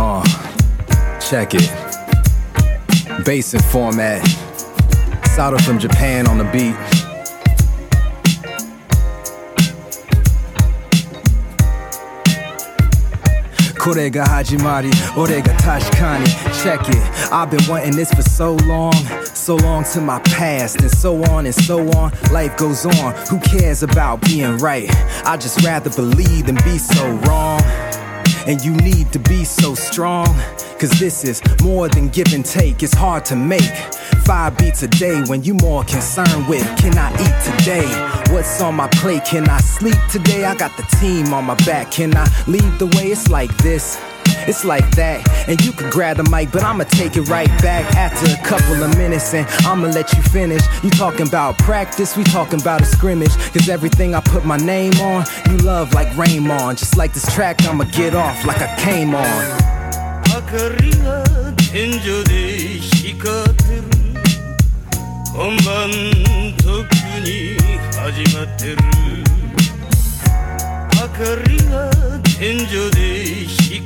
Uh, check it. Bass & Format. Sato from Japan on the beat. Kore hajimari, ore ga. Check it, I've been wanting this for so long. So long to my past, and so on and so on. Life goes on, who cares about being right? I just rather believe than be so wrong. And you need to be so strong Cause this is more than give and take It's hard to make Five beats a day when you more concerned with Can I eat today? What's on my plate? Can I sleep today? I got the team on my back Can I lead the way? It's like this it's like that. And you can grab the mic, but I'ma take it right back after a couple of minutes and I'ma let you finish. You talking about practice, we talking about a scrimmage. Cause everything I put my name on, you love like Raymond. Just like this track, I'ma get off like I came on. Akarina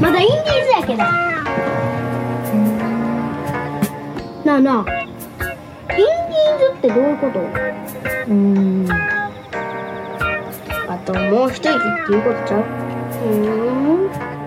まだインディーズやけど。なあなあ。インディーズってどういうこと？うーん。あともう一息っていうことちゃう？うーん